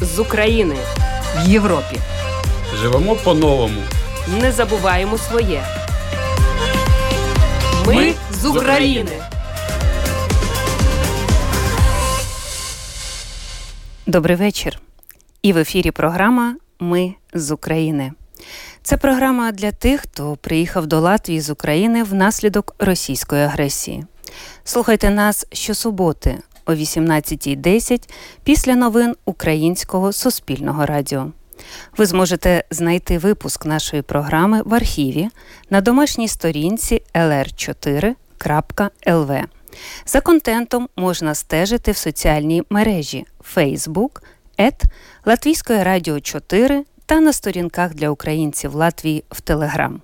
з України в Європі. Живемо по-новому. Не забуваємо своє. Ми, Ми з України. Добрий вечір. І в ефірі програма Ми з України. Це програма для тих, хто приїхав до Латвії з України внаслідок російської агресії. Слухайте нас щосуботи о 18.10 після новин Українського суспільного радіо. Ви зможете знайти випуск нашої програми в архіві на домашній сторінці lr4.lv. За контентом можна стежити в соціальній мережі Facebook, ет Латвійської радіо 4 та на сторінках для українців Латвії в Телеграм.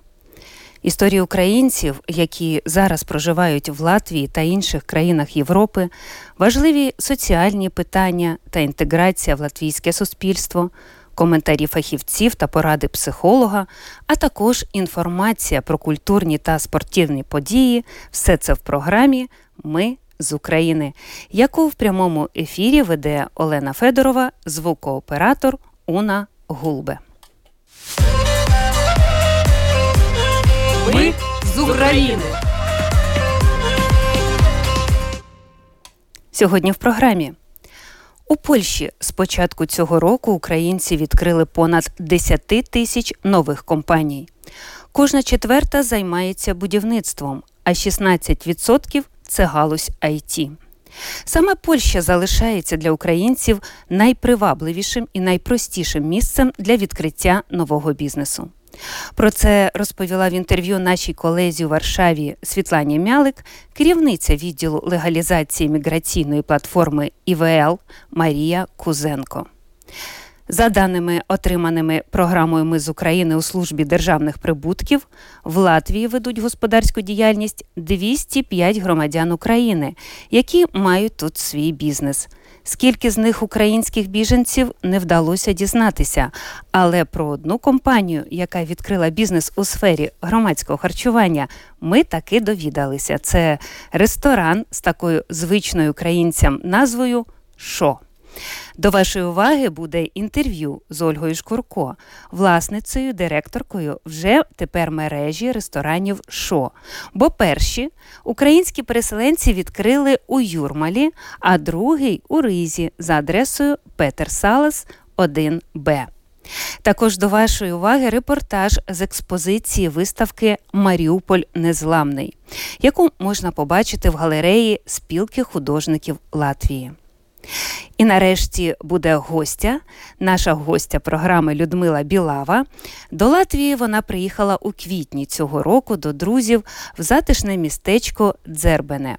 Історії українців, які зараз проживають в Латвії та інших країнах Європи, важливі соціальні питання та інтеграція в латвійське суспільство, коментарі фахівців та поради психолога, а також інформація про культурні та спортивні події. Все це в програмі Ми з України, яку в прямому ефірі веде Олена Федорова, звукооператор Уна Гулбе. Ми з України. Сьогодні в програмі. У Польщі з початку цього року українці відкрили понад 10 тисяч нових компаній. Кожна четверта займається будівництвом, а 16% це галузь IT. Саме Польща залишається для українців найпривабливішим і найпростішим місцем для відкриття нового бізнесу. Про це розповіла в інтерв'ю нашій колезі у Варшаві Світлані Мялик, керівниця відділу легалізації міграційної платформи ІВЛ Марія Кузенко. За даними, отриманими програмою Ми з України у службі державних прибутків, в Латвії ведуть господарську діяльність 205 громадян України, які мають тут свій бізнес. Скільки з них українських біженців не вдалося дізнатися, але про одну компанію, яка відкрила бізнес у сфері громадського харчування, ми таки довідалися. Це ресторан з такою звичною українцям назвою Шо. До вашої уваги буде інтерв'ю з Ольгою Шкурко, власницею, директоркою вже тепер мережі ресторанів Шо. Бо перші українські переселенці відкрили у Юрмалі, а другий у Ризі за адресою Петер Салас 1Б. Також до вашої уваги репортаж з експозиції виставки Маріуполь Незламний, яку можна побачити в галереї спілки художників Латвії. І нарешті буде гостя, наша гостя програми Людмила Білава. До Латвії вона приїхала у квітні цього року до друзів в затишне містечко Дзербене.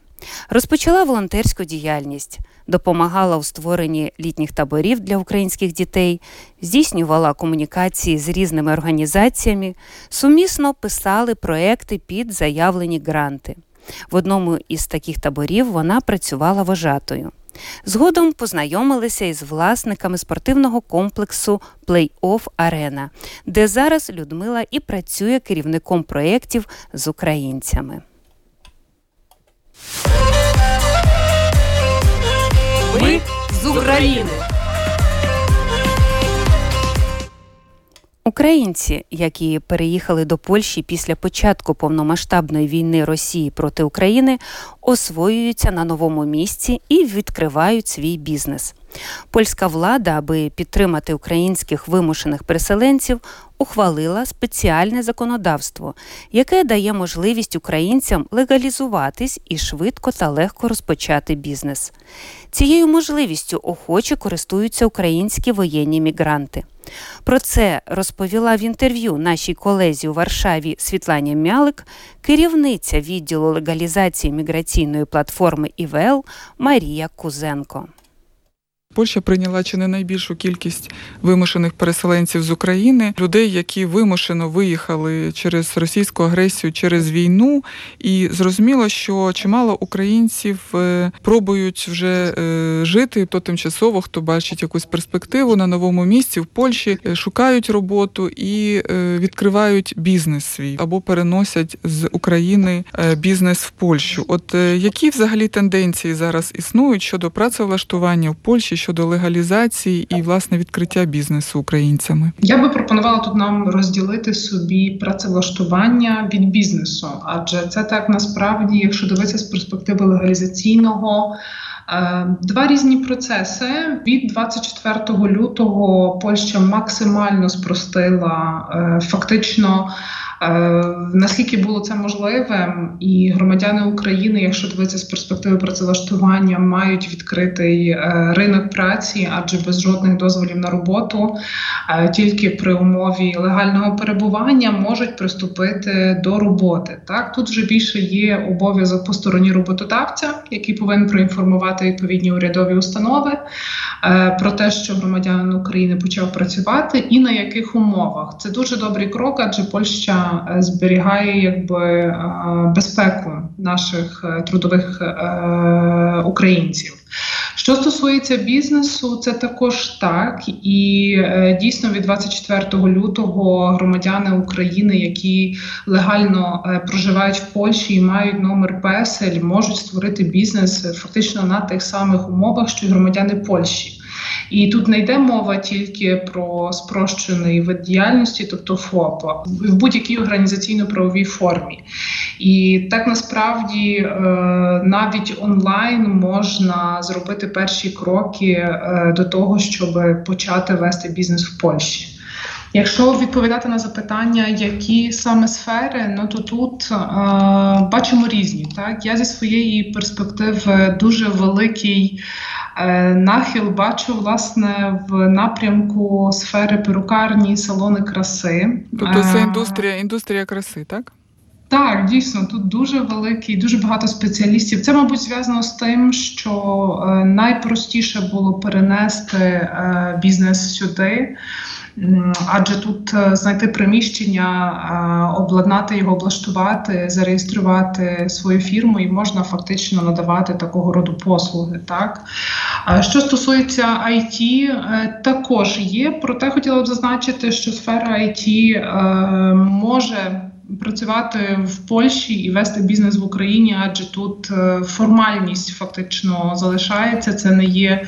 Розпочала волонтерську діяльність, допомагала у створенні літніх таборів для українських дітей, здійснювала комунікації з різними організаціями, сумісно писали проекти під заявлені гранти. В одному із таких таборів вона працювала вожатою. Згодом познайомилися із власниками спортивного комплексу Плей-офф Арена, де зараз Людмила і працює керівником проєктів з українцями. Ми з України. Українці, які переїхали до Польщі після початку повномасштабної війни Росії проти України, освоюються на новому місці і відкривають свій бізнес. Польська влада, аби підтримати українських вимушених переселенців, ухвалила спеціальне законодавство, яке дає можливість українцям легалізуватись і швидко та легко розпочати бізнес. Цією можливістю охоче користуються українські воєнні мігранти. Про це розповіла в інтерв'ю нашій колезі у Варшаві Світлані Мялик, керівниця відділу легалізації міграційної платформи ІВЛ Марія Кузенко. Польща прийняла чи не найбільшу кількість вимушених переселенців з України, людей, які вимушено виїхали через російську агресію через війну, і зрозуміло, що чимало українців е, пробують вже е, жити то тимчасово, хто бачить якусь перспективу на новому місці в Польщі, е, шукають роботу і відкривають бізнес свій або переносять з України бізнес в Польщу. От які взагалі тенденції зараз існують щодо працевлаштування в Польщі? Щодо легалізації і власне відкриття бізнесу українцями? Я би пропонувала тут нам розділити собі працевлаштування від бізнесу, адже це так насправді, якщо дивитися з перспективи легалізаційного. Е, два різні процеси від 24 лютого Польща максимально спростила е, фактично наскільки було це можливим, і громадяни України, якщо дивитися з перспективи працевлаштування, мають відкритий е, ринок праці, адже без жодних дозволів на роботу, е, тільки при умові легального перебування можуть приступити до роботи. Так тут вже більше є обов'язок по стороні роботодавця, який повинен проінформувати відповідні урядові установи про те, що громадянин України почав працювати, і на яких умовах це дуже добрий крок, адже Польща. Е, зберігає якби е, безпеку наших е, трудових українців. Що стосується бізнесу, це також так, і дійсно від 24 лютого громадяни України, які легально проживають в Польщі і мають номер песель, можуть створити бізнес фактично на тих самих умовах, що й громадяни Польщі. І тут не йде мова тільки про спрощений вид діяльності, тобто ФОП, в будь-якій організаційно-правовій формі. І так насправді е, навіть онлайн можна зробити перші кроки е, до того, щоб почати вести бізнес в Польщі. Якщо відповідати на запитання, які саме сфери, ну то тут е, бачимо різні. Так я зі своєї перспективи дуже великий Е, нахил бачу власне в напрямку сфери перукарні, салони краси. Тобто це е, індустрія, індустрія краси, так? Так, дійсно, тут дуже великий, дуже багато спеціалістів. Це, мабуть, зв'язано з тим, що е, найпростіше було перенести бізнес сюди адже тут е, знайти приміщення, е, обладнати його, облаштувати, зареєструвати свою фірму і можна фактично надавати такого роду послуги. Так що стосується IT, е, також є. Проте хотіла б зазначити, що сфера IT може. Працювати в Польщі і вести бізнес в Україні, адже тут формальність фактично залишається. Це не є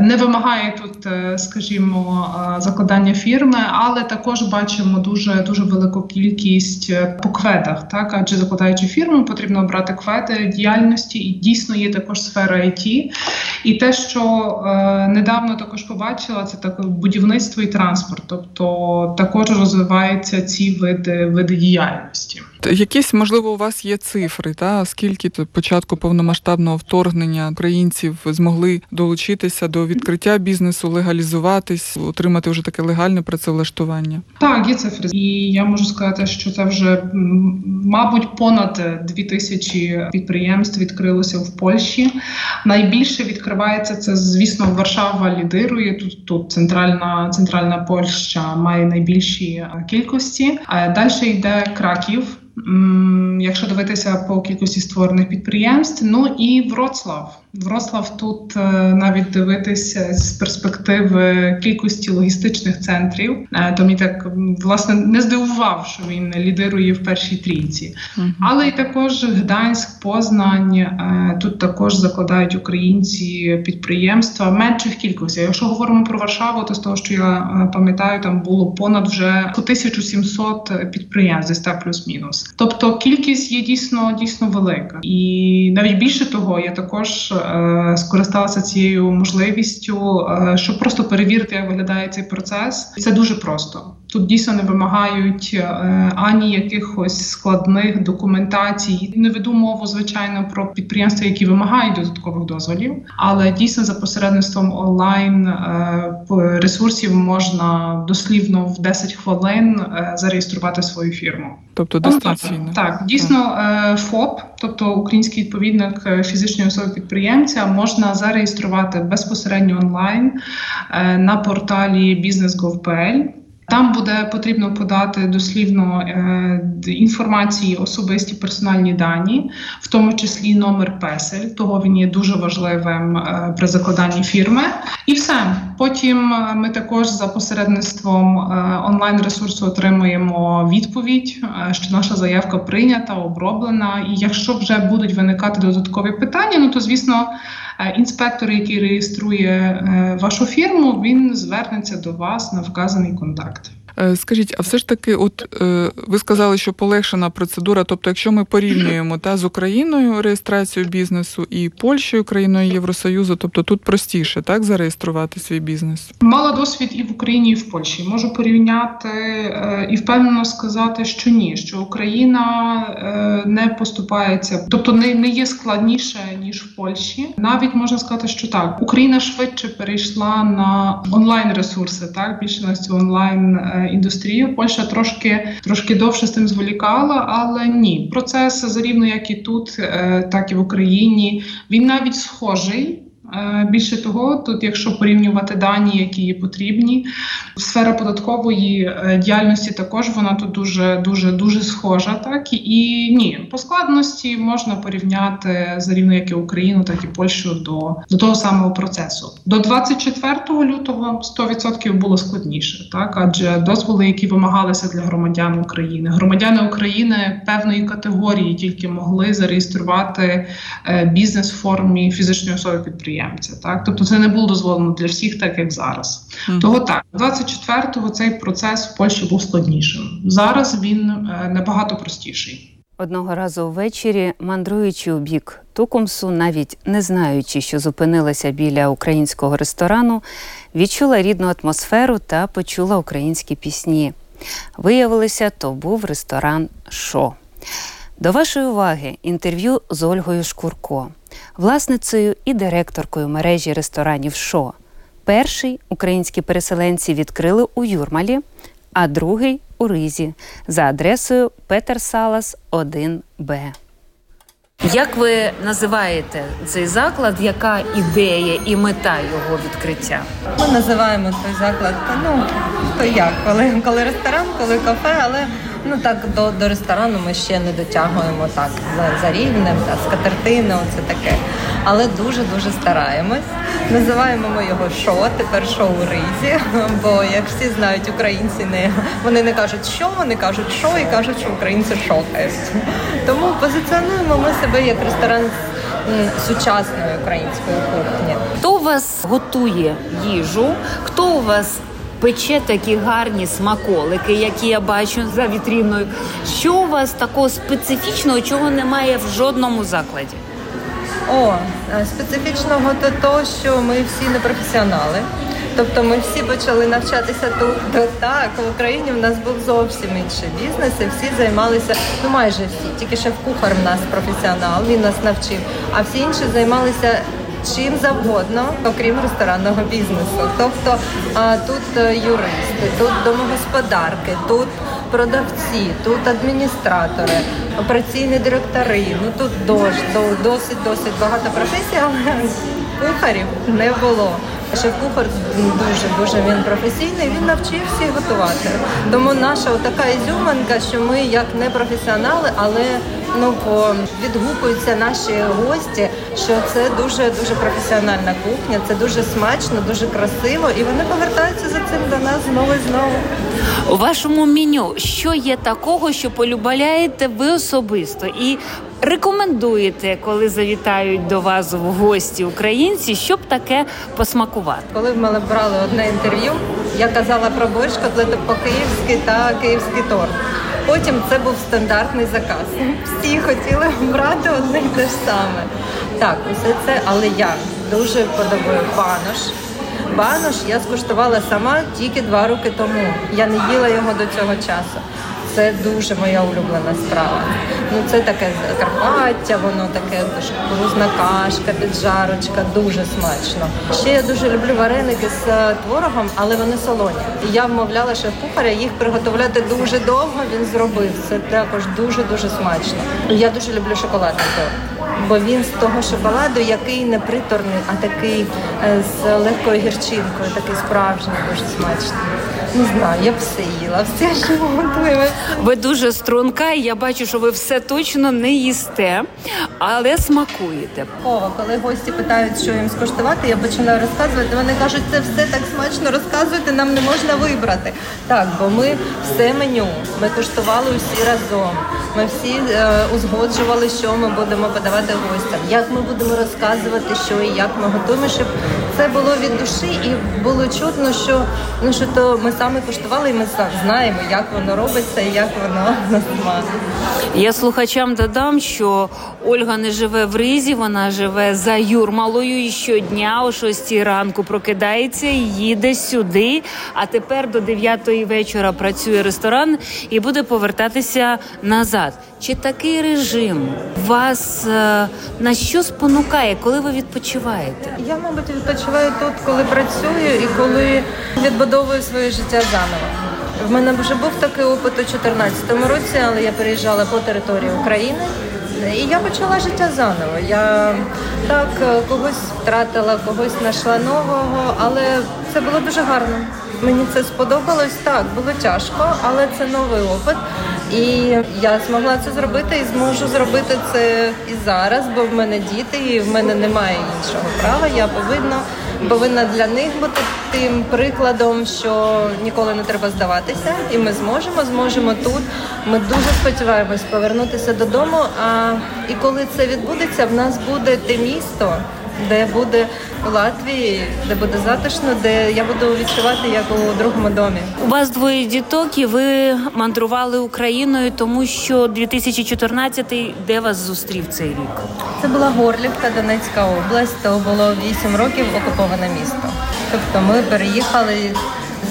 не вимагає тут, е, скажімо, е, закладання фірми, але також бачимо дуже дуже велику кількість е, по кведах. Так, адже закладаючи фірму, потрібно обрати кведи діяльності, і дійсно є також сфера IT. І те, що недавно також побачила, це таке будівництво і транспорт, тобто також розвиваються ці види види діяльності. Якісь можливо у вас є цифри, та скільки початку повномасштабного вторгнення українців змогли долучитися до відкриття бізнесу, легалізуватись, отримати вже таке легальне працевлаштування? Так, є цифри, і я можу сказати, що це вже мабуть понад дві тисячі підприємств відкрилося в Польщі. Найбільше відкривається це, звісно, Варшава лідирує. Тут тут центральна центральна Польща має найбільші кількості. Далі йде Краків. Якщо дивитися по кількості створених підприємств, ну і Вроцлав. Вроцлав тут е, навіть дивитися з перспективи кількості логістичних центрів, е, то мені так власне не здивував, що він лідирує в першій трійці, uh-huh. але й також Гданськ, Познань е, тут також закладають українці підприємства менших кількостей. Якщо говоримо про Варшаву, то з того, що я пам'ятаю, там було понад вже 1700 підприємств, десь так плюс-мінус. Тобто кількість є дійсно дійсно велика, і навіть більше того, я також. Е, скористалася цією можливістю, е, щоб просто перевірити, як виглядає цей процес. Це дуже просто. Тут дійсно не вимагають е, ані якихось складних документацій. Не веду мову, звичайно, про підприємства, які вимагають додаткових дозволів, але дійсно за посередництвом онлайн ресурсів можна дослівно в 10 хвилин зареєструвати свою фірму. Тобто дистанційно. Так, дійсно, ФОП, тобто український відповідник фізичної особи підприємця можна зареєструвати безпосередньо онлайн е, на порталі business.gov.pl. Там буде потрібно подати дослівно е, інформації, особисті персональні дані, в тому числі номер песель. Того він є дуже важливим е, при закладанні фірми. І все потім ми також за посередництвом онлайн ресурсу отримуємо відповідь, що наша заявка прийнята, оброблена. І якщо вже будуть виникати додаткові питання, ну то звісно. Е, інспектор, який реєструє е, вашу фірму, він звернеться до вас на вказаний контакт. Е, Скажіть, а все ж таки, от е, ви сказали, що полегшена процедура. Тобто, якщо ми порівнюємо та з Україною реєстрацію бізнесу і Польщею, країною Євросоюзу, тобто тут простіше так зареєструвати свій бізнес. Мала досвід і в Україні, і в Польщі. Можу порівняти е, і впевнено сказати, що ні, що Україна не поступається, тобто не, не є складніше ніж в Польщі. Навіть можна сказати, що так, Україна швидше перейшла на онлайн ресурси, так більше на цю онлайн індустрію. Польща трошки трошки довше з тим зволікала, але ні, процес зарівно як і тут, е, так і в Україні. Він навіть схожий. Е, Більше того, тут, якщо порівнювати дані, які є потрібні, сфера податкової е, діяльності також вона тут дуже дуже дуже схожа. Так і ні, по складності можна порівняти за рівно як і Україну, так і Польщу до, до того самого процесу. До 24 лютого 100% було складніше, так адже дозволи, які вимагалися для громадян України, громадяни України певної категорії тільки могли зареєструвати е, бізнес в формі фізичної особи підприємця. Так, тобто це не було дозволено для всіх, так як зараз. Мгм. Того так, 24-го цей процес в Польщі був складнішим. Зараз він е, набагато простіший. Одного разу ввечері, мандруючи у бік Тукумсу, навіть не знаючи, що зупинилася біля українського ресторану, відчула рідну атмосферу та почула українські пісні. Виявилося, то був ресторан Шо. До вашої уваги інтерв'ю з Ольгою Шкурко, власницею і директоркою мережі ресторанів Шо. Перший українські переселенці відкрили у Юрмалі, а другий у Ризі за адресою Петер Салас 1Б. Як ви називаєте цей заклад? Яка ідея і мета його відкриття? Ми називаємо той заклад, ну то як, коли, коли ресторан, коли кафе, але ну так до, до ресторану ми ще не дотягуємо так за, за рівнем, та скатертина, оце таке. Але дуже дуже стараємось. Називаємо ми його шо, тепер шоу Ризі. Бо як всі знають, українці не вони не кажуть, що вони кажуть, що і кажуть, що українці шокають. Тому позиціонуємо ми себе як ресторан сучасної української кухні. Хто у вас готує їжу? Хто у вас пече такі гарні смаколики, які я бачу за вітріною? Що у вас такого специфічного, чого немає в жодному закладі? О, е, специфічного то то, що ми всі не професіонали. Тобто ми всі почали навчатися тут. Так, в Україні в нас був зовсім інший бізнес, і всі займалися, ну майже всі, тільки шеф-кухар в нас професіонал, він нас навчив, а всі інші займалися. Чим завгодно, окрім ресторанного бізнесу. Тобто тут е, юристи, тут домогосподарки, тут продавці, тут адміністратори, операційні директори. Ну тут дощ, досить досить багато професій, але кухарів не було. Шеф-кухар дуже дуже він професійний. Він навчив всіх готувати. Тому наша така ізюминка, що ми як не професіонали, але ну по відгукуються наші гості, що це дуже дуже професіональна кухня. Це дуже смачно, дуже красиво, і вони повертаються за цим до нас знову і знову. У вашому меню що є такого, що полюбляєте ви особисто і рекомендуєте, коли завітають до вас в гості українці, щоб таке посмакувати? Коли в мене брали одне інтерв'ю, я казала про борщ, котлету по-київськи та київський торт. Потім це був стандартний заказ. Всі хотіли брати одне й те ж саме. Так, усе це, але я дуже подобаю банош. Банош я скуштувала сама тільки два роки тому. Я не їла його до цього часу. Це дуже моя улюблена страва. Ну це таке Карпаття, воно таке дуже кукурузна кашка, піджарочка, дуже смачно. Ще я дуже люблю вареники з е, творогом, але вони солоні. І я вмовляла шеф-кухаря їх приготовляти дуже довго. Він зробив це також дуже дуже смачно. Я дуже люблю шоколадний торт. Бо він з того шоколаду, який не приторний, а такий е, з легкою гірчинкою, такий справжній, дуже смачний. Не знаю, я все їла, все, що готуємо. Ви дуже струнка, і я бачу, що ви все точно не їсте. Але смакуєте. О, коли гості питають, що їм скуштувати, я починаю розказувати. Вони кажуть, це все так смачно розказуєте, нам не можна вибрати. Так, бо ми все меню, ми куштували усі разом. Ми всі е, узгоджували, що ми будемо подавати гостям, як ми будемо розказувати, що і як ми готуємо, щоб це було від душі і було чутно, що ну що то ми саме куштували, і ми знаємо, як воно робиться і як воно на смак. Я слухачам додам, що Ольга не живе в Ризі, вона живе за Юрмалою і щодня о 6 ранку прокидається і їде сюди. А тепер до 9 вечора працює ресторан і буде повертатися назад. Чи такий режим вас е, на що спонукає, коли ви відпочиваєте? Я, мабуть, відпочиваю тут, коли працюю і коли відбудовую своє життя заново. В мене вже був такий опит у 2014 році, але я переїжджала по території України. І я почала життя заново. Я так когось втратила, когось знайшла нового, але це було дуже гарно. Мені це сподобалось. Так, було тяжко, але це новий опит. І я змогла це зробити і зможу зробити це і зараз, бо в мене діти, і в мене немає іншого права. Я повинна повинна для них бути тим прикладом, що ніколи не треба здаватися, і ми зможемо, зможемо тут. Ми дуже сподіваємось повернутися додому. А і коли це відбудеться, в нас буде те місто де буде у Латвії, де буде затишно, де я буду відчувати як у другому домі. У вас двоє діток, і ви мандрували Україною, тому що 2014-й де вас зустрів цей рік? Це була Горлівка, Донецька область. То було 8 років окуповане місто. Тобто ми переїхали.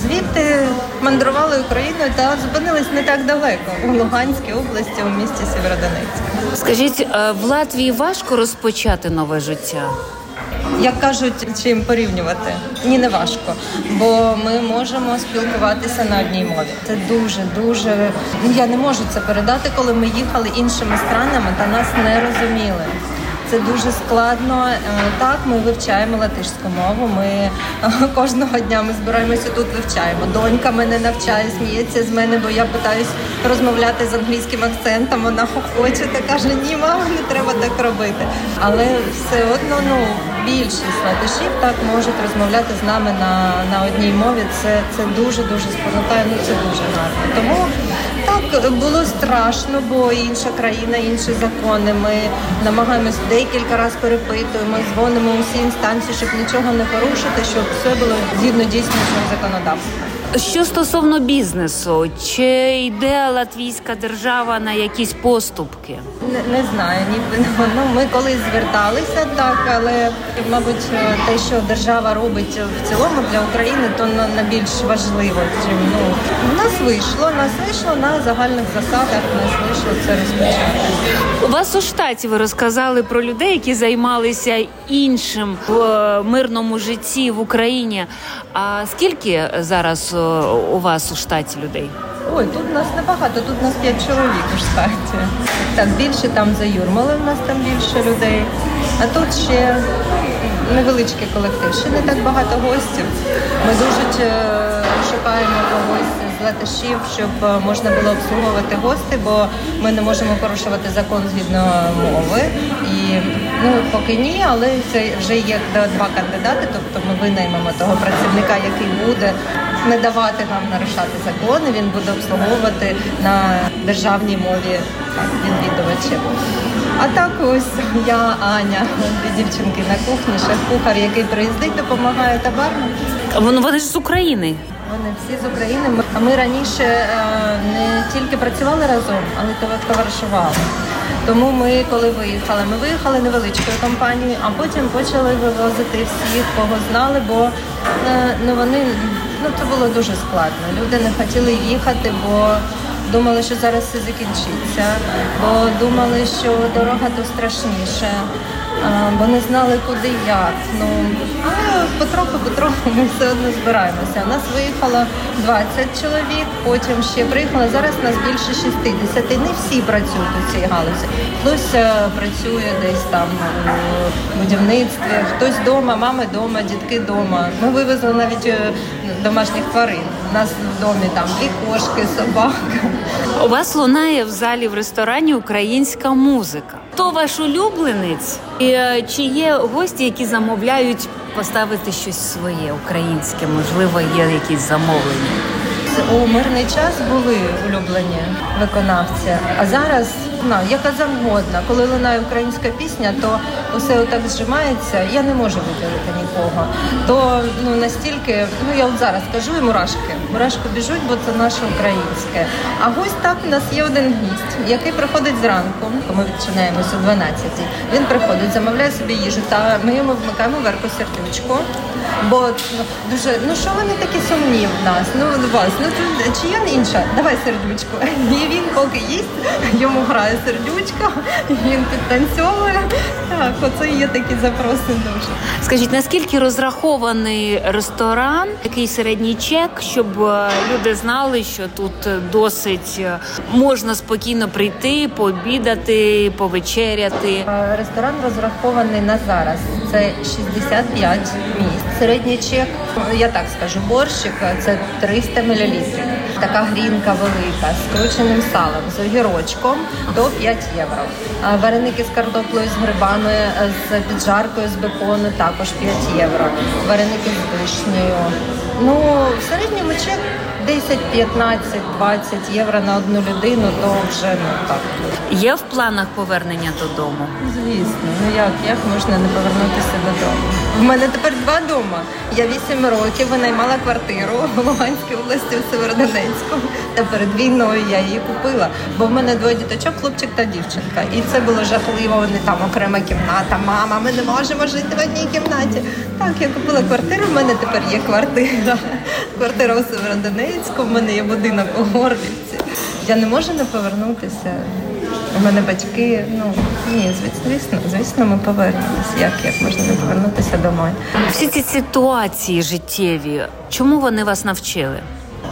Звідти мандрували Україною та зупинились не так далеко у Луганській області, у місті Сєвєродонецьк. Скажіть, в Латвії важко розпочати нове життя? Як кажуть, чим порівнювати? Ні, не важко, бо ми можемо спілкуватися на одній мові. Це дуже, дуже ну, я не можу це передати, коли ми їхали іншими странами та нас не розуміли. Це дуже складно. Е, так, ми вивчаємо латишську мову. Ми е, кожного дня ми збираємося тут, вивчаємо. Донька мене навчає, сміється з мене, бо я питаюсь розмовляти з англійським акцентом. Вона хоче та каже: Ні, мама, не треба так робити. Але все одно, ну більшість латишів так можуть розмовляти з нами на на одній мові. Це це дуже дуже спонукає. Ну це дуже гарно. Тому так було страшно, бо інша країна, інші закони. Ми намагаємось декілька разів перепитуємо, дзвонимо усі інстанції, щоб нічого не порушити, щоб все було згідно дійснішого законодавства. Що стосовно бізнесу, чи йде латвійська держава на якісь поступки? Не, не знаю, ні ну, ми колись зверталися так, але мабуть, те, що держава робить в цілому для України, то на, на більш важливо. Чим ну в нас вийшло, нас вийшло на загальних засадах. Нас вийшло це розпочати. У вас у штаті ви розказали про людей, які займалися іншим в е, мирному житті в Україні. А скільки зараз е, у вас у штаті людей? Ой, тут нас небагато, тут нас п'ять чоловік у штаті. Так, більше там за Юрмали в нас там більше людей. А тут ще невеличкий колектив, ще не так багато гостів. Ми дуже е, шукаємо когось з латишів, щоб е, можна було обслуговувати гості, бо ми не можемо порушувати закон згідно мови. І ну поки ні, але це вже є два кандидати. Тобто ми винаймемо того працівника, який буде не давати нам нарушати закони. Він буде обслуговувати на державній мові відвідувачів. А так ось я Аня, дві дівчинки на кухні, шеф-кухар, який приїздить, допомагає та бармен. Вони, ж з України. Вони всі з України. А ми раніше е, не тільки працювали разом, але товаришували. Тому ми, коли виїхали, ми виїхали невеличкою компанією, а потім почали вивозити всіх, кого знали, бо е, ну вони ну це було дуже складно. Люди не хотіли їхати, бо думали, що зараз все закінчиться, бо думали, що дорога то страшніше бо не знали, куди як. Ну але потроху, потроху ми все одно збираємося. У нас виїхало 20 чоловік, потім ще приїхало. Зараз нас більше 60. Не всі працюють у цій галузі. Хтось е, працює десь там у будівництві, хтось вдома, мами вдома, дітки вдома. Ми вивезли навіть е, домашніх тварин. У нас в домі там дві кошки, собака. У вас лунає в залі в ресторані українська музика. Хто ваш улюбленець? І е, чи є гості, які замовляють поставити щось своє українське? Можливо, є якісь замовлення? У мирний час були улюблені виконавці, а зараз ну, яка завгодна. Коли лунає українська пісня, то усе отак зжимається. Я не можу виділити нікого. То ну настільки, ну я от зараз кажу, і мурашки. Мурашки біжуть, бо це наше українське. А гость так у нас є один гість, який приходить зранку. Ми відчинаємося о 12 Він приходить, замовляє собі їжу, та ми йому вмикаємо верху сердючку. Бо ну, дуже ну що вони такі сумні в нас? Ну вас, ну чи є інша? Давай сердючку. І він поки їсть, йому грає сердючка, він підтанцьовує. Так, оце є такі запроси дуже. Скажіть, наскільки розрахований ресторан, який середній чек, щоб е, люди знали, що тут е, досить е, можна спокійно прийти, пообідати, повечеряти. Ресторан розрахований на зараз. Це 65 місць. Середній чек, я так скажу, борщик це 300 мл. Така грінка велика з крученим салом, з огірочком до 5 євро. Вареники з картоплею, з грибами, з піджаркою, з бекону також 5 євро. Вареники з вишнею. Ну, в середньому чек 10, 15, 20 євро на одну людину, то вже ну так. Є в планах повернення додому. Звісно, ну як, як можна не повернутися додому? В мене тепер два дома. Я вісім років винаймала квартиру в Луганській області у Северодонецьку. Та перед війною я її купила, бо в мене двоє діточок, хлопчик та дівчинка. І це було жахливо. Вони там окрема кімната. Мама, ми не можемо жити в одній кімнаті. Так, я купила квартиру. В мене тепер є квартира. Квартира у Северодонецьку. В мене є будинок у Горлівці. Я не можу не повернутися. У мене батьки, ну ні, звісно, звісно, ми повернемось. Як як можна не повернутися домой? Всі ці ситуації життєві, чому вони вас навчили?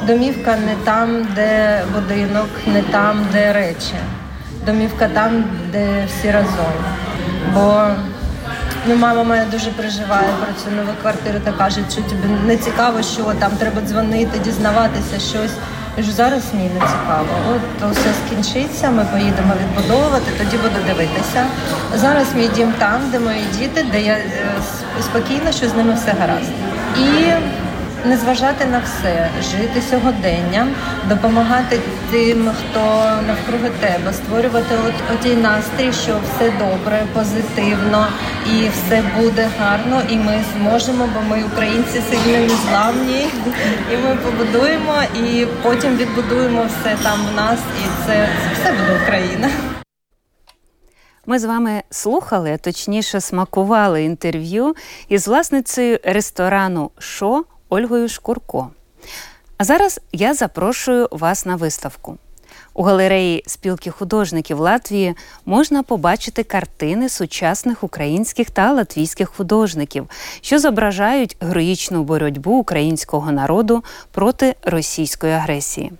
Домівка не там, де будинок, не там, де речі. Домівка там, де всі разом. Бо ну, мама моя дуже переживає про цю нову квартиру та каже, що тобі не цікаво, що там треба дзвонити, дізнаватися щось. Я ж зараз ні, не цікаво. От то все скінчиться, ми поїдемо відбудовувати, тоді буду дивитися. Зараз мій дім там, де мої діти, де я е, спокійна, що з ними все гаразд. І не зважати на все, жити сьогоденням, допомагати тим, хто навкруги тебе, створювати от, отій настрій, що все добре, позитивно і все буде гарно, і ми зможемо, бо ми українці сильні, незламні, і ми побудуємо, і потім відбудуємо все там в нас, і це все буде Україна. Ми з вами слухали, точніше смакували інтерв'ю із власницею ресторану Шо Ольгою Шкурко. А зараз я запрошую вас на виставку. У галереї спілки художників Латвії можна побачити картини сучасних українських та латвійських художників, що зображають героїчну боротьбу українського народу проти російської агресії.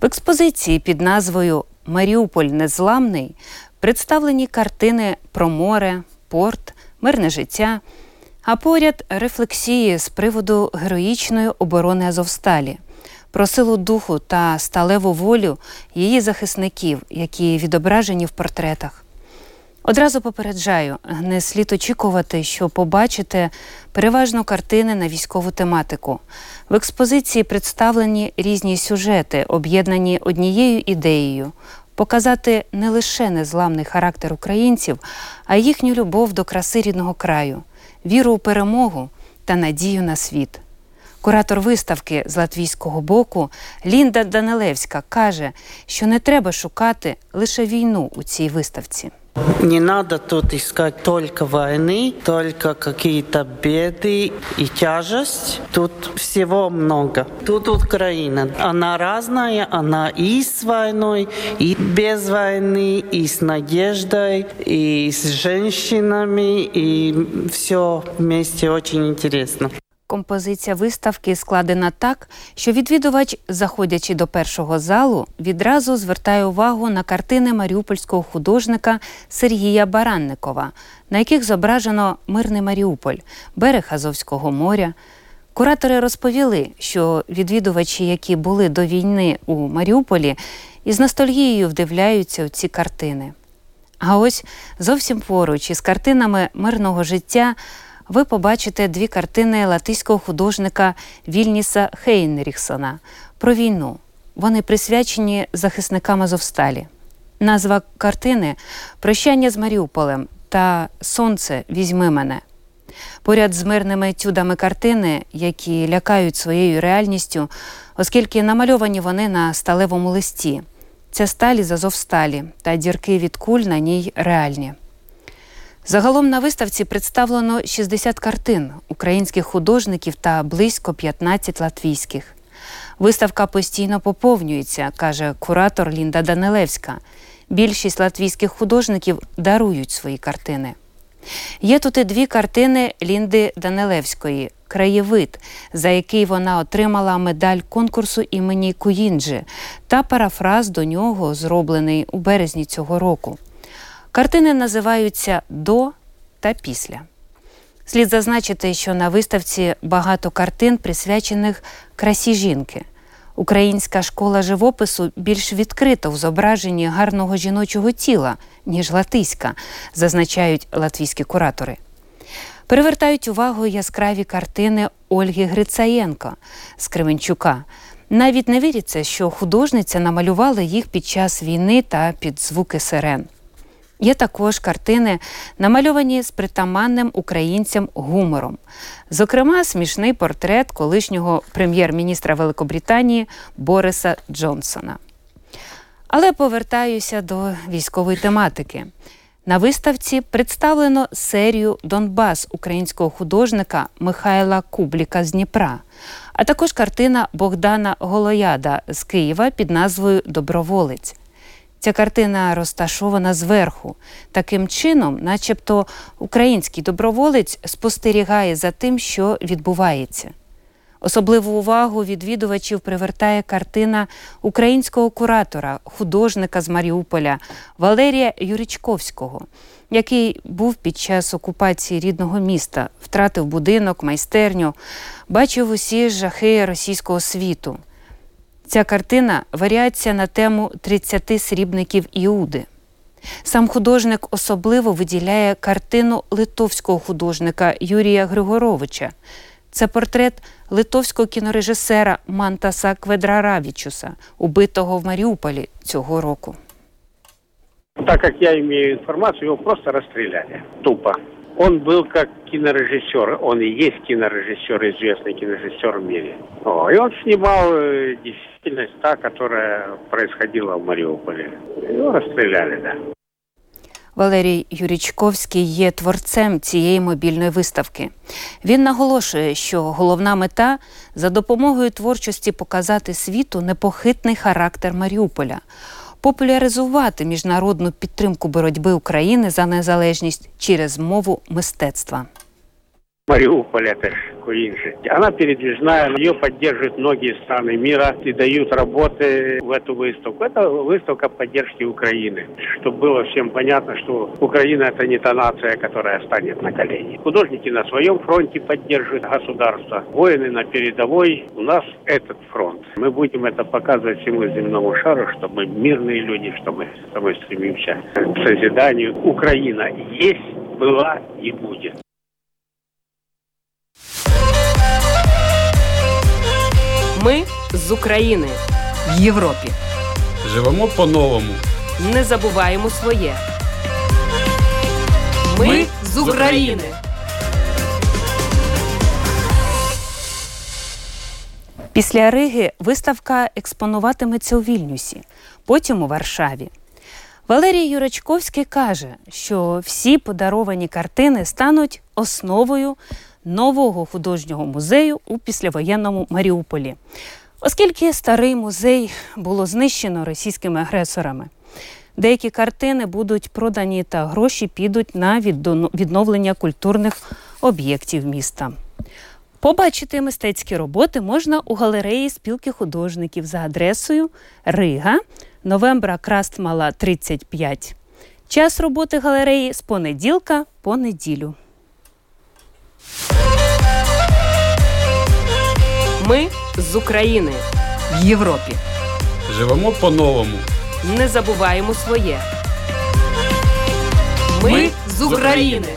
В експозиції під назвою Маріуполь незламний представлені картини про море, порт, мирне життя, а поряд рефлексії з приводу героїчної оборони Азовсталі, про силу духу та сталеву волю її захисників, які відображені в портретах. Одразу попереджаю, не слід очікувати, що побачите переважно картини на військову тематику. В експозиції представлені різні сюжети, об'єднані однією ідеєю показати не лише незламний характер українців, а їхню любов до краси рідного краю, віру у перемогу та надію на світ. Куратор виставки з латвійського боку Лінда Данилевська каже, що не треба шукати лише війну у цій виставці. Не надо тут искать только войны, только какие-то беды и тяжесть. Тут всего много. Тут Украина. Она разная, она и с войной, и без войны, и с надеждой, и с женщинами, и все вместе очень интересно. Композиція виставки складена так, що відвідувач, заходячи до першого залу, відразу звертає увагу на картини маріупольського художника Сергія Баранникова, на яких зображено мирний Маріуполь, берег Азовського моря. Куратори розповіли, що відвідувачі, які були до війни у Маріуполі, із ностальгією вдивляються у ці картини. А ось зовсім поруч із картинами мирного життя ви побачите дві картини латиського художника Вільніса Хейнріхсона про війну. Вони присвячені захисникам Азовсталі. Назва картини Прощання з Маріуполем та Сонце візьми мене. Поряд з мирними етюдами картини, які лякають своєю реальністю, оскільки намальовані вони на сталевому листі. Ця сталі з Азовсталі та дірки від куль на ній реальні. Загалом на виставці представлено 60 картин українських художників та близько 15 латвійських. Виставка постійно поповнюється, каже куратор Лінда Данилевська. Більшість латвійських художників дарують свої картини. Є тут і дві картини Лінди Данилевської Краєвид, за який вона отримала медаль конкурсу імені Куїнджи та парафраз до нього, зроблений у березні цього року. Картини називаються До та після. Слід зазначити, що на виставці багато картин, присвячених красі жінки. Українська школа живопису більш відкрита в зображенні гарного жіночого тіла, ніж латиська, зазначають латвійські куратори. Перевертають увагу яскраві картини Ольги Грицаєнко з Кременчука. Навіть не віриться, що художниця намалювала їх під час війни та під звуки сирен. Є також картини, намальовані з притаманним українцям гумором. Зокрема, смішний портрет колишнього прем'єр-міністра Великобританії Бориса Джонсона. Але повертаюся до військової тематики. На виставці представлено серію Донбас українського художника Михайла Кубліка з Дніпра, а також картина Богдана Голояда з Києва під назвою Доброволець. Ця картина розташована зверху. Таким чином, начебто, український доброволець спостерігає за тим, що відбувається. Особливу увагу відвідувачів привертає картина українського куратора, художника з Маріуполя Валерія Юричковського, який був під час окупації рідного міста, втратив будинок, майстерню, бачив усі жахи російського світу. Ця картина варіація на тему 30 срібників Іуди. Сам художник особливо виділяє картину литовського художника Юрія Григоровича. Це портрет литовського кінорежисера Мантаса Кведраравічуса, убитого в Маріуполі цього року. Так как я имею информацию, его просто расстреляли. Тупо Он был как кинорежиссер, он и есть кинорежиссер, известный кинорежиссер в мире. О, и он снимал э, действительность та, которая происходила в Мариуполе. Его расстреляли, да. Валерій Юрічковський є творцем цієї мобільної виставки. Він наголошує, що головна мета за допомогою творчості показати світу непохитний характер Маріуполя, популяризувати міжнародну підтримку боротьби України за незалежність через мову мистецтва. Мариуполь это Куинджи. Она передвижная, ее поддерживают многие страны мира и дают работы в эту выставку. Это выставка поддержки Украины. Чтобы было всем понятно, что Украина это не та нация, которая станет на колени. Художники на своем фронте поддерживают государство. Воины на передовой. У нас этот фронт. Мы будем это показывать всему земному шару, что мы мирные люди, что мы, что мы стремимся к созиданию. Украина есть, была и будет. Ми з України в Європі. Живемо по-новому. Не забуваємо своє. Ми з України. Після Риги виставка експонуватиметься у Вільнюсі, потім у Варшаві. Валерій Юрачковський каже, що всі подаровані картини стануть основою нового художнього музею у післявоєнному Маріуполі, оскільки старий музей було знищено російськими агресорами. Деякі картини будуть продані та гроші підуть на відновлення культурних об'єктів міста. Побачити мистецькі роботи можна у галереї спілки художників за адресою Рига, Новембра Крастмала 35. Час роботи галереї з понеділка по неділю. Ми з України в Європі. Живемо по-новому. Не забуваємо своє. Ми з України.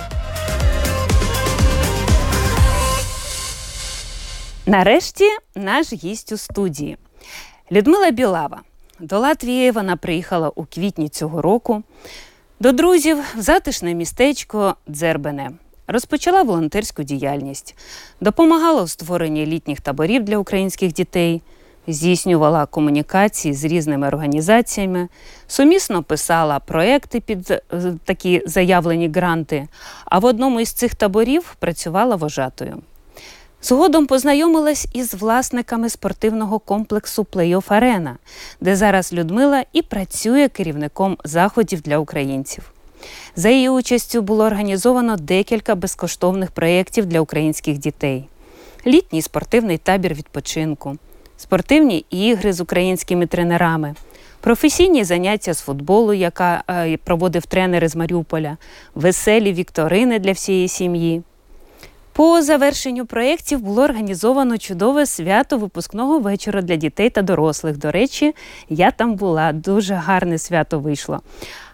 Нарешті наш гість у студії Людмила Білава. До Латвії вона приїхала у квітні цього року. До друзів в затишне містечко Дзербене. Розпочала волонтерську діяльність, допомагала у створенні літніх таборів для українських дітей, здійснювала комунікації з різними організаціями, сумісно писала проекти під е, такі заявлені гранти. А в одному із цих таборів працювала вожатою. Згодом познайомилась із власниками спортивного комплексу Плей-офф Арена, де зараз Людмила і працює керівником заходів для українців. За її участю було організовано декілька безкоштовних проєктів для українських дітей: літній спортивний табір відпочинку, спортивні ігри з українськими тренерами, професійні заняття з футболу, яка е, проводив тренери з Маріуполя, веселі вікторини для всієї сім'ї. По завершенню проєктів було організовано чудове свято випускного вечора для дітей та дорослих. До речі, я там була, дуже гарне свято вийшло.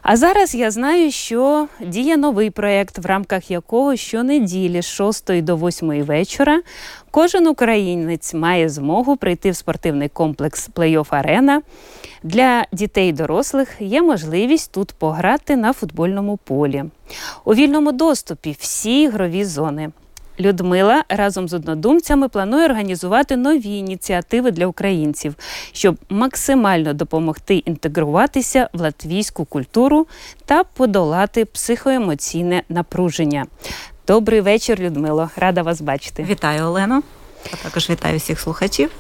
А зараз я знаю, що діє новий проєкт, в рамках якого щонеділі з 6 до 8 вечора кожен українець має змогу прийти в спортивний комплекс Плей-офф Арена. Для дітей і дорослих є можливість тут пограти на футбольному полі. У вільному доступі всі ігрові зони. Людмила разом з однодумцями планує організувати нові ініціативи для українців, щоб максимально допомогти інтегруватися в латвійську культуру та подолати психоемоційне напруження. Добрий вечір, Людмило. Рада вас бачити. Вітаю, Олено. А також вітаю всіх слухачів.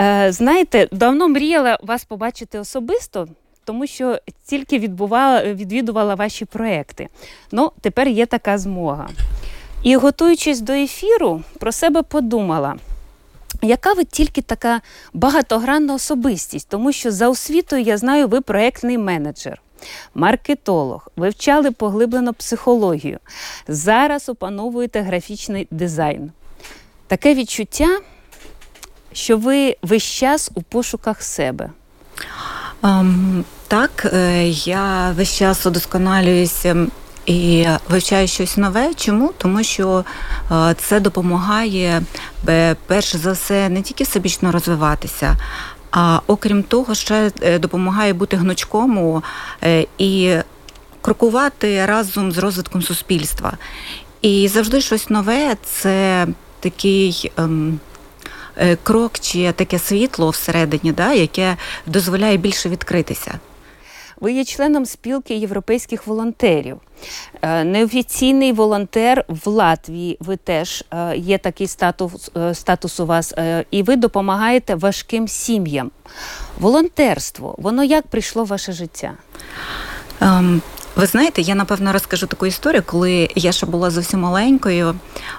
Е, знаєте, давно мріяла вас побачити особисто. Тому що тільки відбувала, відвідувала ваші проекти. Ну, тепер є така змога. І готуючись до ефіру, про себе подумала. Яка ви тільки така багатогранна особистість, тому що за освітою я знаю, ви проєктний менеджер, маркетолог, вивчали поглиблено психологію. Зараз опановуєте графічний дизайн. Таке відчуття, що ви весь час у пошуках себе. Um, так, е, я весь час удосконалююся і вивчаю щось нове. Чому? Тому що е, це допомагає перш за все не тільки всебічно розвиватися. А окрім того, ще е, допомагає бути гнучкому е, і крокувати разом з розвитком суспільства. І завжди щось нове це такий ем, крок чи таке світло всередині, да, яке дозволяє більше відкритися. Ви є членом спілки європейських волонтерів. Е, неофіційний волонтер в Латвії. Ви теж е, є такий статус е, статус у вас, і ви допомагаєте важким сім'ям. Волонтерство, воно як прийшло в ваше життя? Um... Ви знаєте, я напевно розкажу таку історію, коли я ще була зовсім маленькою.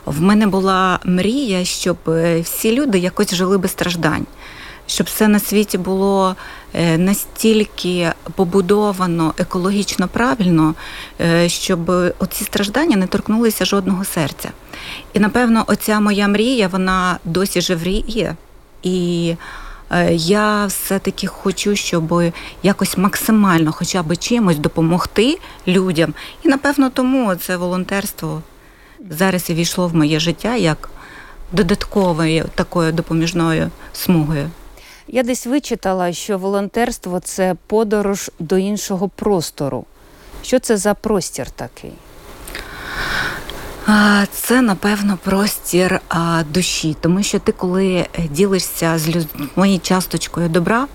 В мене була мрія, щоб всі люди якось жили без страждань щоб все на світі було настільки побудовано екологічно правильно, е, щоб оці страждання не торкнулися жодного серця. І напевно, оця моя мрія, вона досі живріє. І е, я все-таки хочу, щоб якось максимально, хоча б чимось допомогти людям. І напевно тому це волонтерство зараз і війшло в моє життя як додатковою такою допоміжною смугою. Я десь вичитала, що волонтерство це подорож до іншого простору. Що це за простір такий? Це, напевно, простір душі, тому що ти, коли е, ділишся з людьми часточкою добра,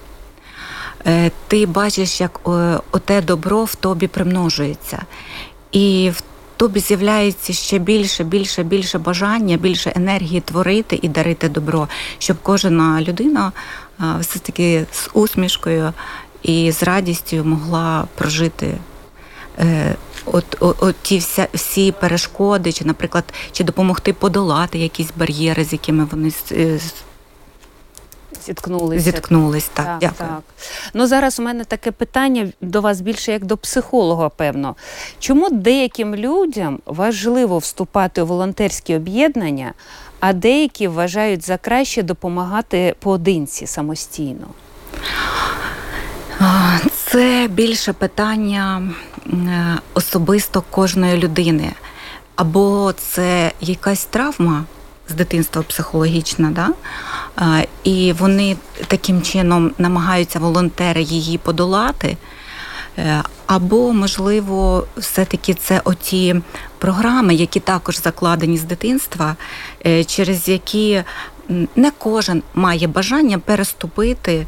е, ти бачиш, як оте добро в тобі примножується. І в тобі з'являється ще більше, більше, більше бажання, більше енергії творити і дарити добро, щоб кожна людина все таки з усмішкою і з радістю могла прожити. Е, от, от, от ті вся, всі перешкоди, чи, наприклад, чи допомогти подолати якісь бар'єри, з якими вони зіткнулися. Зіткнулись, так. так дякую. Так. Ну зараз у мене таке питання до вас більше як до психолога, певно. Чому деяким людям важливо вступати у волонтерські об'єднання, а деякі вважають за краще допомагати поодинці самостійно? Це більше питання особисто кожної людини. Або це якась травма з дитинства психологічна, да? і вони таким чином намагаються волонтери її подолати. Е, або, можливо, все-таки це оті програми, які також закладені з дитинства, е, через які не кожен має бажання переступити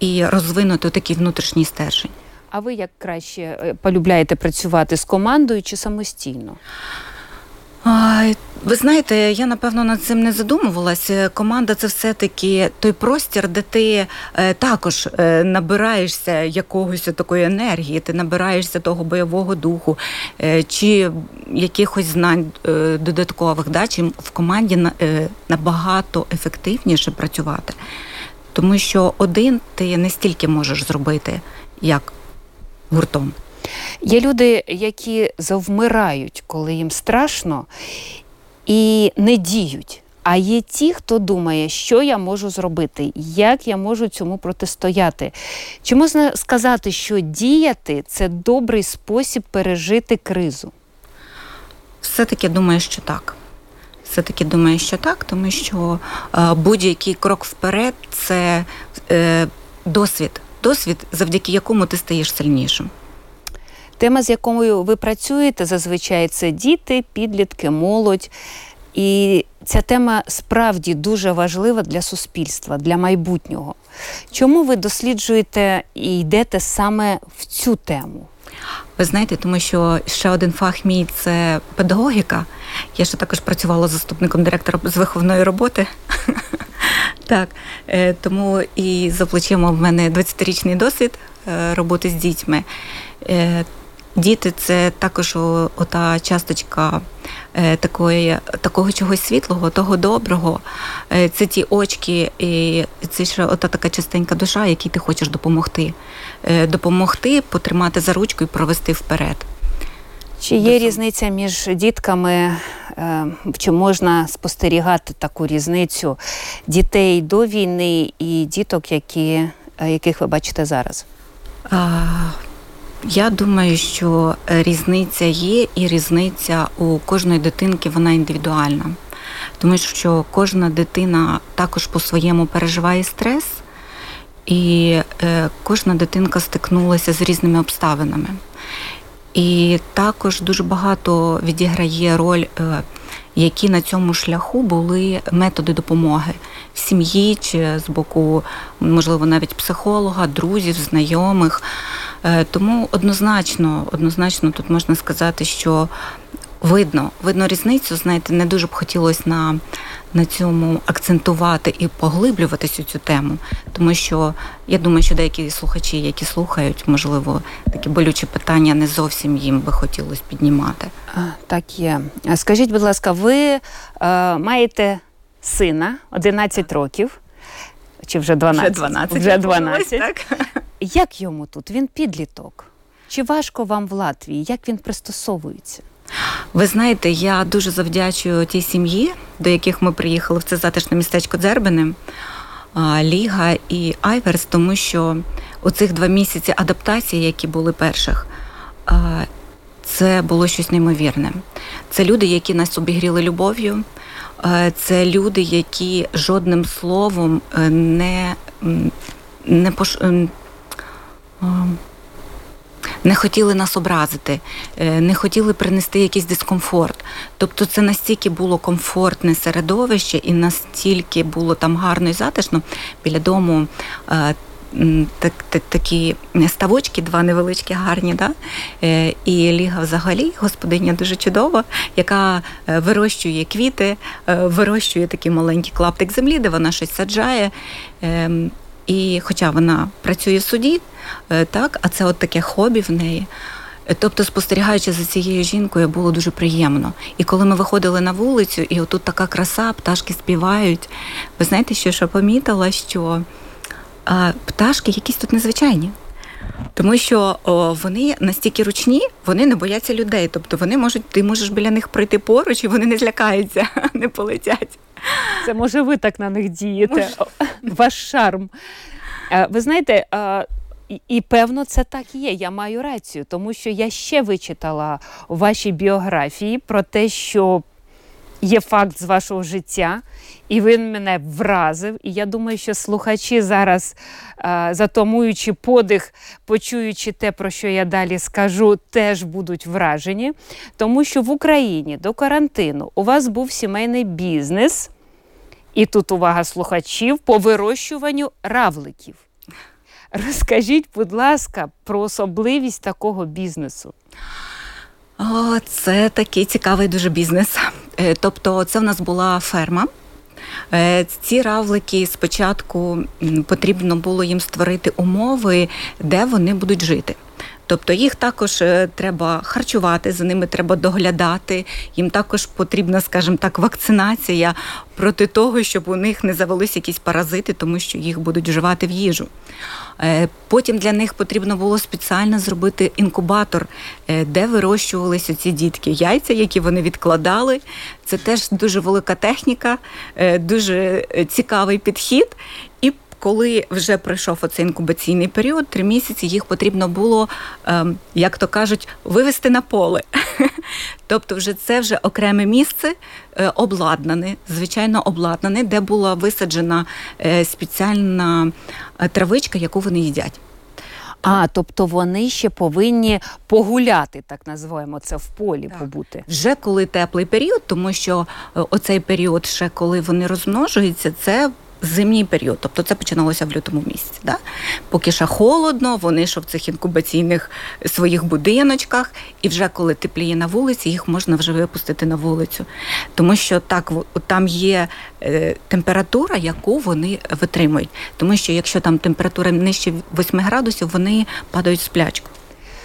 і розвинути такий внутрішній стержень. А ви як краще е, полюбляєте працювати з командою чи самостійно? Ви знаєте, я напевно над цим не задумувалася. Команда це все-таки той простір, де ти е, також е, набираєшся якогось такої енергії, ти набираєшся того бойового духу е, чи якихось знань додаткових, да? чим в команді набагато ефективніше працювати. Тому що один ти не стільки можеш зробити, як гуртом. Є люди, які завмирають, коли їм страшно, і не діють. А є ті, хто думає, що я можу зробити, як я можу цьому протистояти. Чи можна сказати, що діяти це добрий спосіб пережити кризу? Все-таки думаю, що так. Все-таки думаю, що так, тому що е, будь-який крок вперед це е, досвід, досвід, завдяки якому ти стаєш сильнішим. Тема, з якою ви працюєте, зазвичай це діти, підлітки, молодь. І ця тема справді дуже важлива для суспільства, для майбутнього. Чому ви досліджуєте і йдете саме в цю тему? Ви знаєте, тому що ще один фах мій це педагогіка. Я ще також працювала заступником директора з виховної роботи. Так, е, тому і за плечима в мене 20-річний досвід е, роботи з дітьми. Діти це також ота часточка е, такої, такого чогось світлого, того доброго. Е, це ті очки, і це ще ота така чистенька душа, якій ти хочеш допомогти. Е, допомогти, потримати за ручку і провести вперед. Чи є різниця між дітками? Чи можна спостерігати таку різницю дітей до війни і діток, які, яких ви бачите зараз? Я думаю, що е, різниця є, і різниця у кожної дитинки вона індивідуальна, тому що кожна дитина також по-своєму переживає стрес, і е, кожна дитинка стикнулася з різними обставинами. І також дуже багато відіграє роль, е, які на цьому шляху були методи допомоги сім'ї чи з боку, можливо, навіть психолога, друзів, знайомих. Е, тому однозначно, однозначно тут можна сказати, що видно, видно різницю. Знаєте, не дуже б хотілося на на цьому акцентувати і поглиблюватися цю тему, тому що я думаю, що деякі слухачі, які слухають, можливо, такі болючі питання не зовсім їм би хотілося піднімати. Так є. Скажіть, будь ласка, ви е, маєте сина 11 років. Чи вже 12? Вже 12. Вже 12. Так. Як йому тут? Він підліток? Чи важко вам в Латвії? Як він пристосовується? Ви знаєте, я дуже завдячую тій сім'ї, до яких ми приїхали в це затишне містечко Дзербини, Ліга і Айверс, тому що у цих два місяці адаптації, які були перших, це було щось неймовірне. Це люди, які нас обігріли любов'ю. Це люди, які жодним словом е, не не пош не хотіли нас образити, е, не хотіли принести якийсь дискомфорт. Тобто це настільки було комфортне середовище і настільки було там гарно і затишно біля дому. Е, так, так, такі ставочки, два невеличкі, гарні, да? Е, і Ліга взагалі, господиня дуже чудова, яка вирощує квіти, вирощує такий маленький клаптик землі, де вона щось саджає. Ем, і хоча вона працює в суді, е, так, а це от таке хобі в неї. Е, тобто, спостерігаючи за цією жінкою, було дуже приємно. І коли ми виходили на вулицю, і отут така краса, пташки співають. Ви знаєте, що я помітила, що пташки якісь тут незвичайні. Тому що о, вони настільки ручні, вони не бояться людей. Тобто вони можуть, ти можеш біля них пройти поруч, і вони не злякаються, не полетять. Це може ви так на них дієте. Ваш шарм. Ви знаєте, і, і певно, це так є. Я маю рацію, тому що я ще вичитала у вашій біографії про те, що є факт з вашого життя, і він мене вразив. І я думаю, що слухачі зараз, е, затомуючи подих, почуючи те, про що я далі скажу, теж будуть вражені. Тому що в Україні до карантину у вас був сімейний бізнес, і тут увага слухачів по вирощуванню равликів. Розкажіть, будь ласка, про особливість такого бізнесу. О, Це такий цікавий дуже бізнес. Е, тобто, це в нас була ферма. Е, ці равлики спочатку потрібно було їм створити умови, де вони будуть жити. Тобто їх також е, треба харчувати, за ними треба доглядати. Їм також потрібна, скажімо так, вакцинація проти того, щоб у них не завелися якісь паразити, тому що їх будуть вживати в їжу. Е, потім для них потрібно було спеціально зробити інкубатор, е, де вирощувалися ці дітки. Яйця, які вони відкладали. Це теж дуже велика техніка, дуже цікавий підхід. Коли вже пройшов оцей інкубаційний період, три місяці їх потрібно було, ем, як то кажуть, вивести на поле. Тобто, вже це вже окреме місце е, обладнане, звичайно, обладнане, де була висаджена е, спеціальна е, травичка, яку вони їдять. А, тобто вони ще повинні погуляти, так називаємо це в полі так. побути. Вже коли теплий період, тому що оцей період, ще коли вони розмножуються, це зимній період, тобто це починалося в лютому місяці. Да? Поки ще холодно, вони що в цих інкубаційних своїх будиночках, і вже коли тепліє на вулиці, їх можна вже випустити на вулицю. Тому що так там є е, температура, яку вони витримують. Тому що якщо там температура нижче 8 градусів, вони падають в сплячку.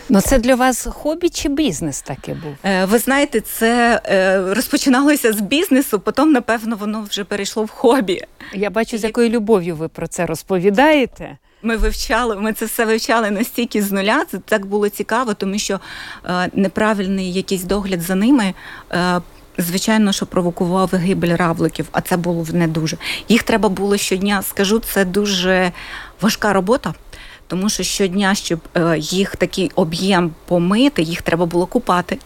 Ну це для вас хобі чи бізнес таке був? Е, ви знаєте, це е, розпочиналося з бізнесу, потім, напевно, воно вже перейшло в хобі. Я бачу, з якою любов'ю ви про це розповідаєте. Ми вивчали, ми це все вивчали настільки з нуля. Це так було цікаво, тому що е, неправильний якийсь догляд за ними. Е, Звичайно, що провокував гибель равликів, а це було не дуже. Їх треба було щодня. Скажу, це дуже важка робота тому що щодня, щоб е, їх такий об'єм помити, їх треба було купати.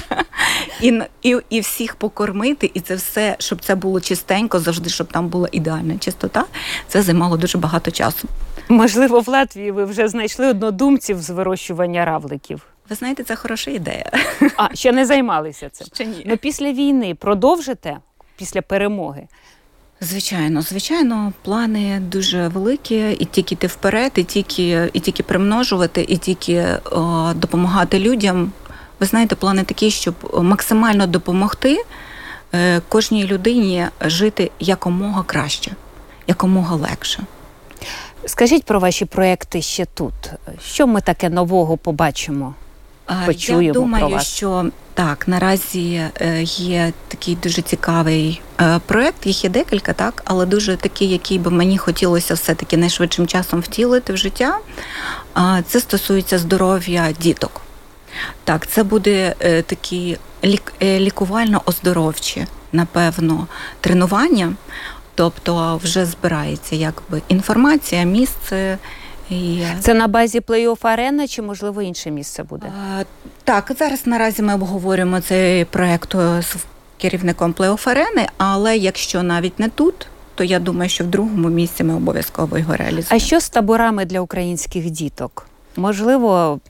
І і, і всіх покормити, і це все, щоб це було чистенько, завжди, щоб там була ідеальна чистота, це займало дуже багато часу. Можливо, в Латвії ви вже знайшли однодумців з вирощування равликів. Ви знаєте, це хороша ідея. А ще не займалися цим? Ще ні. Ну після війни продовжите після перемоги. Звичайно, звичайно, плани дуже великі, і тільки йти вперед, і тільки і тільки примножувати, і тільки о, допомагати людям. Ви знаєте, плани такі, щоб максимально допомогти е, кожній людині жити якомога краще, якомога легше. Скажіть про ваші проекти ще тут. Що ми таке нового побачимо? Почуємо Я думаю, про вас? що так, наразі е, є такий дуже цікавий е, проект. Їх є декілька, так, але дуже такий, який би мені хотілося все-таки найшвидшим часом втілити в життя. Це стосується здоров'я діток. Так, це буде е, такі лікувально-оздоровчі, напевно, тренування. Тобто вже збирається якби інформація, місце. І... Це на базі плей-офф арена чи можливо інше місце буде? А, Так, зараз наразі ми обговорюємо цей проект з керівником плей-офф арени, але якщо навіть не тут, то я думаю, що в другому місці ми обов'язково його реалізуємо. А що з таборами для українських діток? Можливо,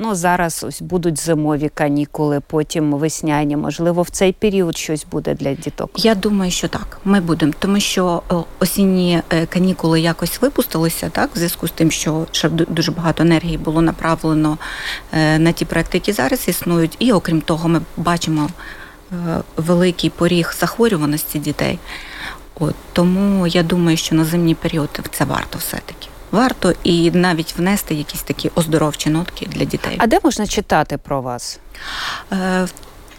Ну зараз ось будуть зимові канікули, потім весняні. Можливо, в цей період щось буде для діток. Я думаю, що так. Ми будемо, тому що осінні е, канікули якось випустилися, так в зв'язку з тим, що ще дуже багато енергії було направлено е, на ті проекти, які зараз існують. І окрім того, ми бачимо е, великий поріг захворюваності дітей. От тому я думаю, що на зимній період це варто все таки варто і навіть внести якісь такі оздоровчі нотки для дітей. А де можна читати про вас? Е,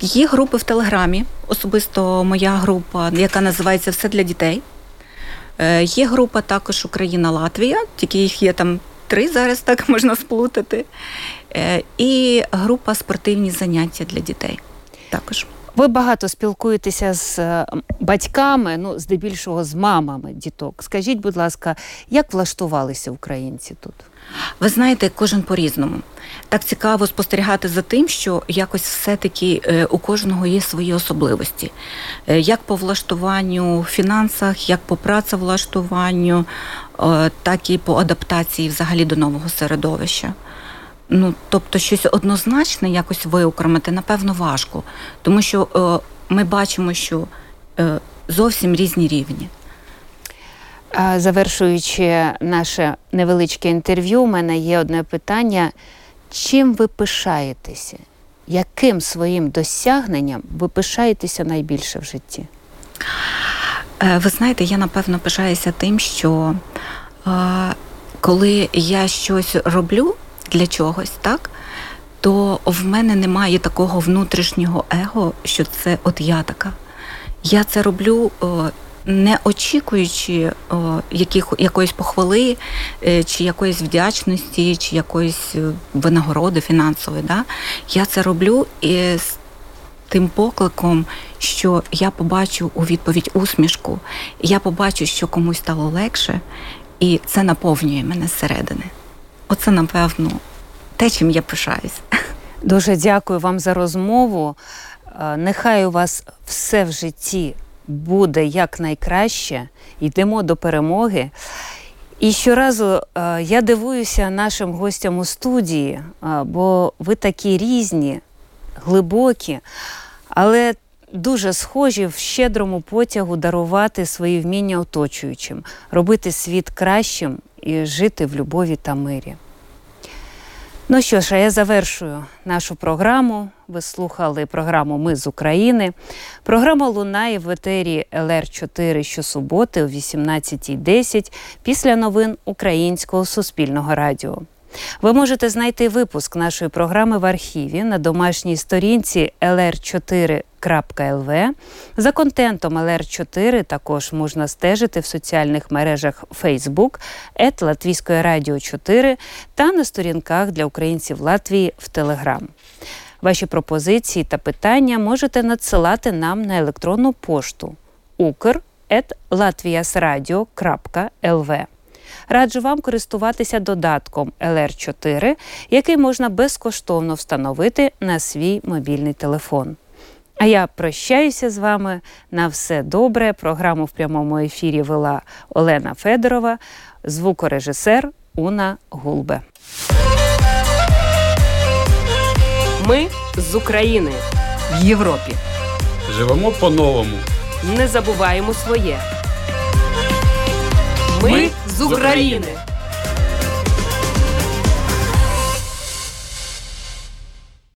Є групи в Телеграмі, особисто моя група, яка називається Все для дітей. Е, Є група також Україна-Латвія, тільки їх є там три зараз, так можна сплутати. Е, І група спортивні заняття для дітей. Також. Ви багато спілкуєтеся з е, батьками, ну здебільшого з мамами діток. Скажіть, будь ласка, як влаштувалися українці тут? Ви знаєте, кожен по-різному. Так цікаво спостерігати за тим, що якось все-таки е, у кожного є свої особливості, е, як по влаштуванню в фінансах, як по працевлаштуванню, так і по адаптації взагалі до нового середовища. Ну, тобто, щось однозначне якось виокремити, напевно, важко, тому що ми бачимо, що зовсім різні рівні. Завершуючи наше невеличке інтерв'ю, у мене є одне питання. Чим ви пишаєтеся? Яким своїм досягненням ви пишаєтеся найбільше в житті? Е, ви знаєте, я напевно пишаюся тим, що е, коли я щось роблю для чогось, так, то в мене немає такого внутрішнього его, що це от я така. Я це роблю е, не очікуючи яких, якоїсь похвали, е, чи якоїсь вдячності, чи якоїсь е, винагороди фінансової. Да? Я це роблю з тим покликом, що я побачу у відповідь усмішку, я побачу, що комусь стало легше, і це наповнює мене зсередини. Оце, напевно, те, чим я пишаюсь. Дуже дякую вам за розмову. Е, нехай у вас все в житті буде якнайкраще, йдемо до перемоги. І щоразу е, я дивуюся нашим гостям у студії, е, бо ви такі різні, глибокі, але дуже схожі в щедрому потягу дарувати свої вміння оточуючим, робити світ кращим і жити в любові та мирі. Ну що ж, а я завершую нашу програму. Ви слухали програму Ми з України. Програма лунає в етері ЛР 4 щосуботи о 18.10 після новин Українського суспільного радіо. Ви можете знайти випуск нашої програми в архіві на домашній сторінці lr4.lv. За контентом LR4 також можна стежити в соціальних мережах Facebook, ет Латвійської радіо 4 та на сторінках для українців Латвії в Телеграм. Ваші пропозиції та питання можете надсилати нам на електронну пошту ukr.latviasradio.lv. Раджу вам користуватися додатком LR4, який можна безкоштовно встановити на свій мобільний телефон. А я прощаюся з вами на все добре. Програму в прямому ефірі вела Олена Федорова, звукорежисер Уна Гулбе. Ми з України в Європі. Живемо по-новому. Не забуваємо своє. Ми, Ми з України.